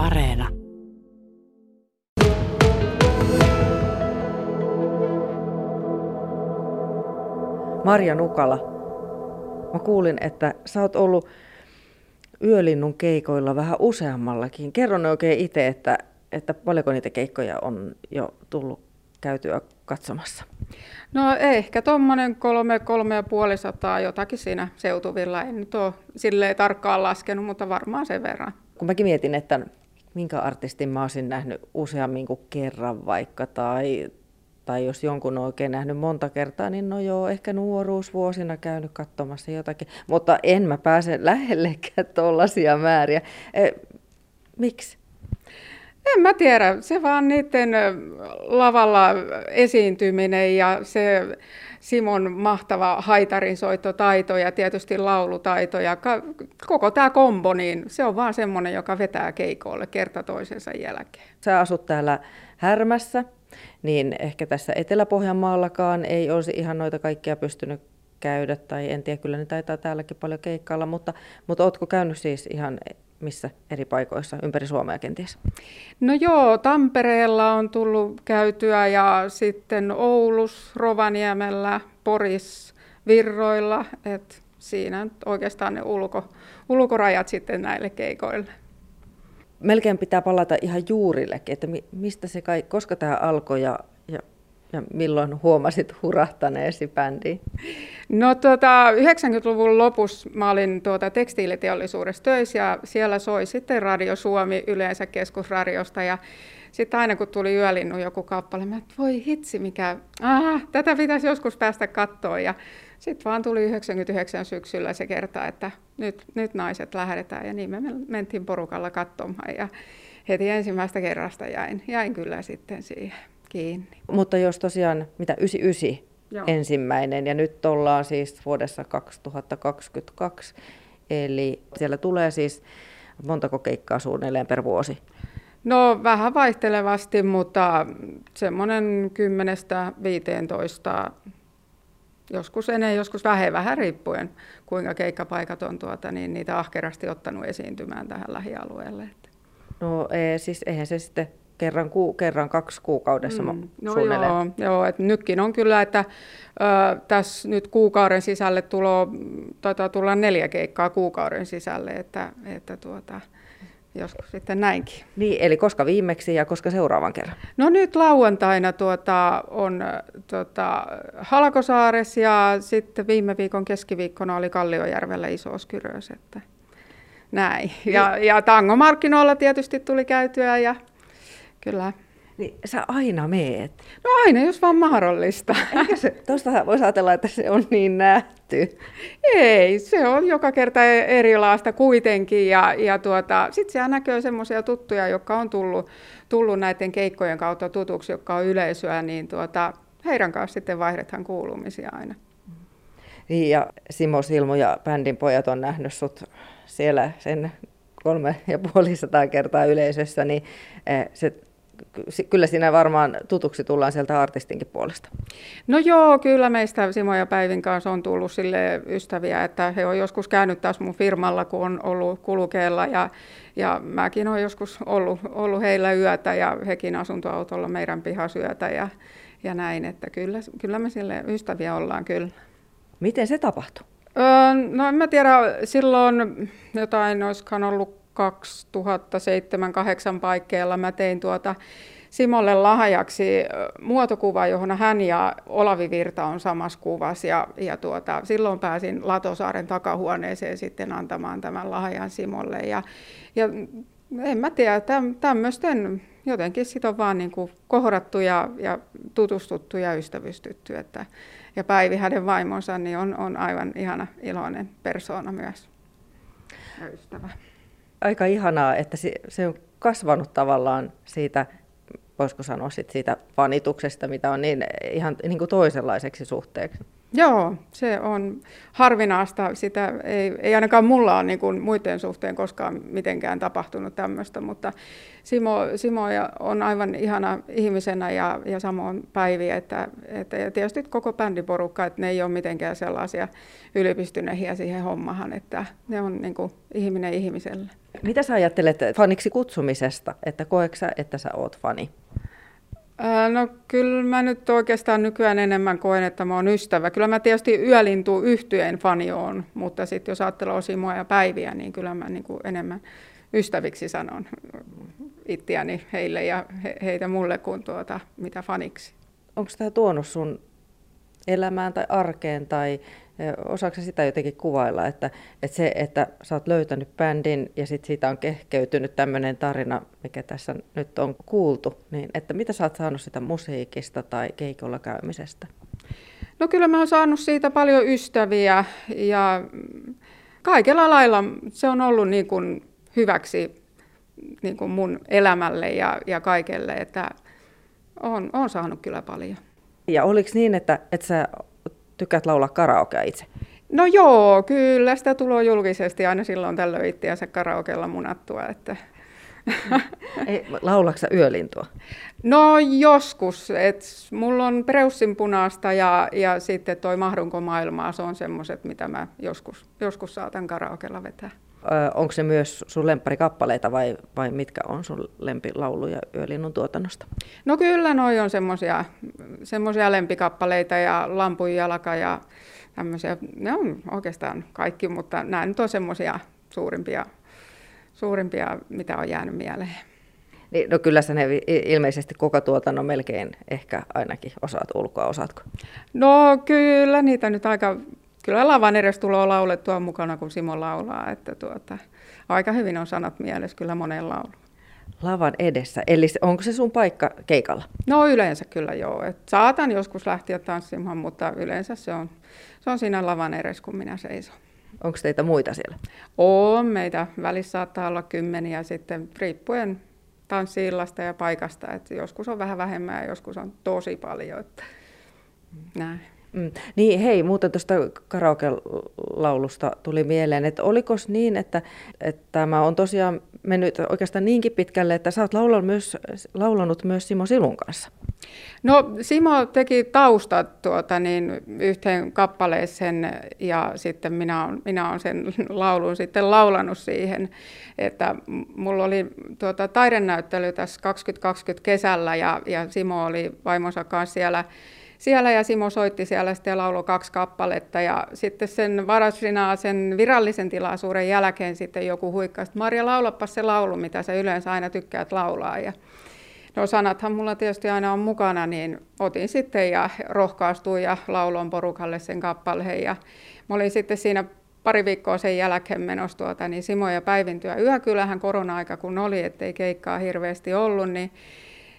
Areena. Marja Nukala, mä kuulin, että sä oot ollut yölinnun keikoilla vähän useammallakin. Kerro oikein itse, että, että paljonko niitä keikkoja on jo tullut käytyä katsomassa? No ehkä tuommoinen kolme, kolme ja puoli sataa jotakin siinä seutuvilla. En nyt ole silleen tarkkaan laskenut, mutta varmaan sen verran. Kun mäkin mietin, että minkä artistin mä olisin nähnyt useammin kuin kerran vaikka, tai, tai jos jonkun on oikein nähnyt monta kertaa, niin no joo, ehkä nuoruusvuosina käynyt katsomassa jotakin, mutta en mä pääse lähellekään tuollaisia määriä. E, miksi? En mä tiedä, se vaan niiden lavalla esiintyminen ja se Simon mahtava haitarinsoittotaito ja tietysti laulutaito ja koko tämä kombo, niin se on vaan semmoinen, joka vetää keikolle kerta toisensa jälkeen. Sä asut täällä Härmässä, niin ehkä tässä Etelä-Pohjanmaallakaan ei olisi ihan noita kaikkia pystynyt käydä, tai en tiedä, kyllä ne taitaa täälläkin paljon keikkailla, mutta, mutta ootko käynyt siis ihan missä eri paikoissa ympäri Suomea kenties? No joo, Tampereella on tullut käytyä ja sitten Oulus, Rovaniemellä, Poris, Virroilla, että siinä oikeastaan ne ulko, ulkorajat sitten näille keikoille. Melkein pitää palata ihan juurillekin, että mistä se kai, koska tämä alkoi ja ja milloin huomasit hurahtaneesi bändiin? No tuota, 90-luvun lopussa mä olin tuota, tekstiiliteollisuudessa töissä ja siellä soi sitten Radio Suomi yleensä keskusradiosta. Ja sitten aina kun tuli yölinnu joku kappale, mä että voi hitsi mikä, ah, tätä pitäisi joskus päästä kattoon. Ja sitten vaan tuli 99 syksyllä se kerta, että nyt, nyt naiset lähdetään. Ja niin me mentiin porukalla katsomaan. Ja heti ensimmäistä kerrasta jäin, jäin kyllä sitten siihen kiinni. Mutta jos tosiaan, mitä 99 Joo. ensimmäinen ja nyt ollaan siis vuodessa 2022, eli siellä tulee siis montako keikkaa suunnilleen per vuosi? No vähän vaihtelevasti, mutta semmoinen 10-15, joskus enemmän, joskus vähemmän, vähän riippuen kuinka keikkapaikat on tuota, niin niitä ahkerasti ottanut esiintymään tähän lähialueelle. No e, siis eihän se sitten kerran, ku, kerran kaksi kuukaudessa mm, no joo, joo että nytkin on kyllä, että ö, tässä nyt kuukauden sisälle tulo, taitaa tulla neljä keikkaa kuukauden sisälle, että, että tuota, joskus sitten näinkin. Niin, eli koska viimeksi ja koska seuraavan kerran? No nyt lauantaina tuota, on tuota, Halkosaares ja sitten viime viikon keskiviikkona oli Kalliojärvellä iso Skyrös, että näin. Ja, niin. ja tangomarkkinoilla tietysti tuli käytyä ja Kyllä. Niin sä aina meet. No aina, jos vaan mahdollista. tuosta voisi ajatella, että se on niin nähty. Ei, se on joka kerta erilaista kuitenkin. Ja, ja tuota, sitten siellä näkyy semmoisia tuttuja, jotka on tullut, tullut näiden keikkojen kautta tutuksi, jotka on yleisöä, niin tuota, heidän kanssa sitten vaihdetaan kuulumisia aina. Niin, ja Simo Silmu ja bändin pojat on nähnyt sut siellä sen kolme ja puoli sataa kertaa yleisössä, niin eh, se kyllä siinä varmaan tutuksi tullaan sieltä artistinkin puolesta. No joo, kyllä meistä Simo ja Päivin kanssa on tullut sille ystäviä, että he on joskus käynyt taas mun firmalla, kun on ollut kulkeella ja, ja mäkin olen joskus ollut, ollut heillä yötä ja hekin asuntoautolla meidän pihasyötä ja, ja näin, että kyllä, kyllä me sille ystäviä ollaan kyllä. Miten se tapahtui? Öö, no en mä tiedä, silloin jotain olisikohan ollut 2007-2008 paikkeilla mä tein tuota Simolle lahjaksi muotokuva, johon hän ja Olavi Virta on samassa kuvassa. Ja, ja tuota, silloin pääsin Latosaaren takahuoneeseen sitten antamaan tämän lahjan Simolle. Ja, ja en mä tiedä, tämmöisten jotenkin sit on vaan niin kohdattu ja, ja tutustuttu ja ystävystytty. Että, ja Päivi, hänen vaimonsa, niin on, on aivan ihana iloinen persoona myös ja ystävä aika ihanaa, että se on kasvanut tavallaan siitä, voisiko sanoa sit siitä fanituksesta, mitä on niin ihan niin kuin toisenlaiseksi suhteeksi. Joo, se on harvinaista. Sitä ei, ei ainakaan mulla ole niin muiden suhteen koskaan mitenkään tapahtunut tämmöistä, mutta Simo, Simo on aivan ihana ihmisenä ja, ja samoin Päivi, että, että ja tietysti koko bändiporukka, että ne ei ole mitenkään sellaisia ylipistynehiä siihen hommahan, että ne on niin kuin ihminen ihmiselle. Mitä sä ajattelet faniksi kutsumisesta, että koeksä, että sä oot fani? No kyllä mä nyt oikeastaan nykyään enemmän koen, että mä oon ystävä. Kyllä mä tietysti yölintu yhtyeen fani on, mutta sitten jos ajattelee Simoa ja Päiviä, niin kyllä mä niin kuin enemmän ystäviksi sanon ittiäni heille ja he, heitä mulle kuin tuota, mitä faniksi. Onko tämä tuonut sun elämään tai arkeen tai osaako sitä jotenkin kuvailla, että, että se, että sä oot löytänyt bändin ja sit siitä on kehkeytynyt tämmöinen tarina, mikä tässä nyt on kuultu, niin että mitä sä oot saanut sitä musiikista tai keikolla käymisestä? No kyllä mä oon saanut siitä paljon ystäviä ja kaikella lailla se on ollut niin kuin hyväksi niin kuin mun elämälle ja, ja kaikelle, että on, on saanut kyllä paljon. Ja oliko niin, että, että sä tykkäät laulaa karaokea itse? No joo, kyllä sitä tulee julkisesti aina silloin tällöin itseänsä karaokeella munattua. Että... Ei, laulaksa yölintua? No joskus. Et mulla on Preussin punaista ja, ja sitten toi Mahdunko maailmaa, se on semmoiset, mitä mä joskus, joskus saatan karaokella vetää. Onko se myös sun lempparikappaleita vai, vai mitkä on sun lempilauluja Yölinnun tuotannosta? No kyllä, noi on semmoisia lempikappaleita ja Lampun jalka ja tämmöisiä. Ne on oikeastaan kaikki, mutta nämä nyt on semmoisia suurimpia, suurimpia, mitä on jäänyt mieleen. Niin, no kyllä sä ne ilmeisesti koko tuotannon melkein ehkä ainakin osaat ulkoa, osaatko? No kyllä, niitä nyt aika kyllä lavan edes tulee laulettua mukana, kun Simo laulaa, että tuota, aika hyvin on sanat mielessä kyllä monen laulu. Lavan edessä, eli onko se sun paikka keikalla? No yleensä kyllä joo. Et saatan joskus lähteä tanssimaan, mutta yleensä se on, se on siinä lavan edessä, kun minä seison. Onko teitä muita siellä? On, meitä välissä saattaa olla kymmeniä sitten riippuen tanssiillasta ja paikasta. Et joskus on vähän vähemmän ja joskus on tosi paljon. Että näin. Mm. Niin hei, muuten tuosta karaoke-laulusta tuli mieleen, että oliko niin, että, että tämä on tosiaan mennyt oikeastaan niinkin pitkälle, että sä oot laulanut myös, laulanut myös Simo Silun kanssa? No Simo teki taustat tuota, niin, yhteen kappaleeseen ja sitten minä olen, minä olen sen laulun sitten laulanut siihen. Että mulla oli tuota, taidenäyttely tässä 2020 kesällä ja, ja Simo oli vaimonsa kanssa siellä siellä ja Simo soitti siellä sitten lauloi kaksi kappaletta ja sitten sen varasrinaa sen virallisen tilaisuuden jälkeen sitten joku huikkasi, että Marja laulappa se laulu, mitä sä yleensä aina tykkäät laulaa ja No sanathan mulla tietysti aina on mukana, niin otin sitten ja rohkaistuin ja lauloin porukalle sen kappaleen. Ja mä olin sitten siinä pari viikkoa sen jälkeen menossa tuota, niin Simo ja Päivin työ yökylähän korona-aika kun oli, ettei keikkaa hirveästi ollut, niin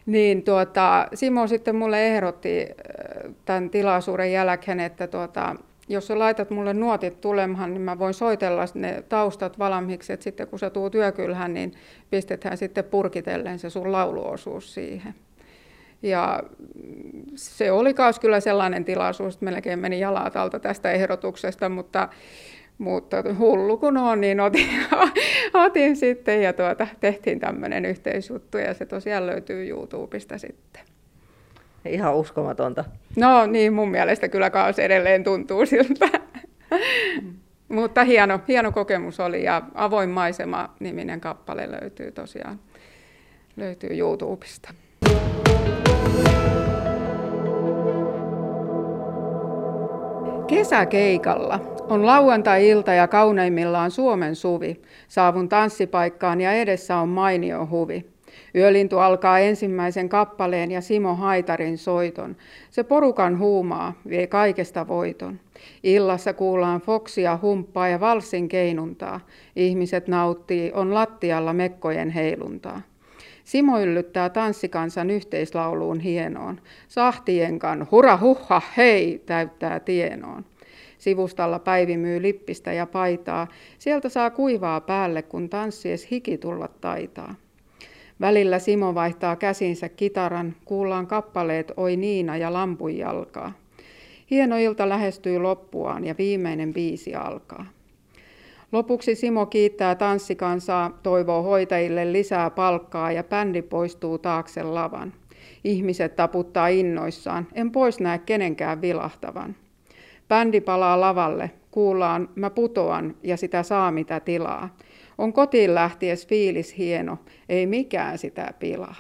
niin tuota, Simo sitten mulle ehdotti äh, tämän tilaisuuden jälkeen, että tuota, jos sä laitat mulle nuotit tulemaan, niin mä voin soitella ne taustat valmiiksi, että sitten kun sä tuut työkylhän, niin pistetään sitten purkitellen se sun lauluosuus siihen. Ja se oli myös kyllä sellainen tilaisuus, että melkein meni jalat alta tästä ehdotuksesta, mutta mutta hullu kun on, niin otin, otin sitten ja tuota, tehtiin tämmöinen yhteisjuttu ja se tosiaan löytyy YouTubesta sitten. Ihan uskomatonta. No niin, mun mielestä kyllä kaas edelleen tuntuu siltä. Mm. Mutta hieno, hieno kokemus oli ja Avoin maisema-niminen kappale löytyy tosiaan löytyy YouTubesta. Kesäkeikalla on lauantai-ilta ja kauneimmillaan Suomen suvi. Saavun tanssipaikkaan ja edessä on mainio huvi. Yölintu alkaa ensimmäisen kappaleen ja Simo Haitarin soiton. Se porukan huumaa, vie kaikesta voiton. Illassa kuullaan foksia, humppaa ja valssin keinuntaa. Ihmiset nauttii, on lattialla mekkojen heiluntaa. Simo yllyttää tanssikansan yhteislauluun hienoon. Sahtienkan hura huha hei täyttää tienoon. Sivustalla Päivi myy lippistä ja paitaa. Sieltä saa kuivaa päälle, kun tanssies hiki tulla taitaa. Välillä Simo vaihtaa käsinsä kitaran, kuullaan kappaleet Oi Niina ja Lampun jalkaa. Hieno ilta lähestyy loppuaan ja viimeinen biisi alkaa. Lopuksi Simo kiittää tanssikansaa, toivoo hoitajille lisää palkkaa ja bändi poistuu taakse lavan. Ihmiset taputtaa innoissaan, en pois näe kenenkään vilahtavan. Bändi palaa lavalle, kuullaan mä putoan ja sitä saa mitä tilaa. On kotiin lähties fiilis hieno, ei mikään sitä pilaa.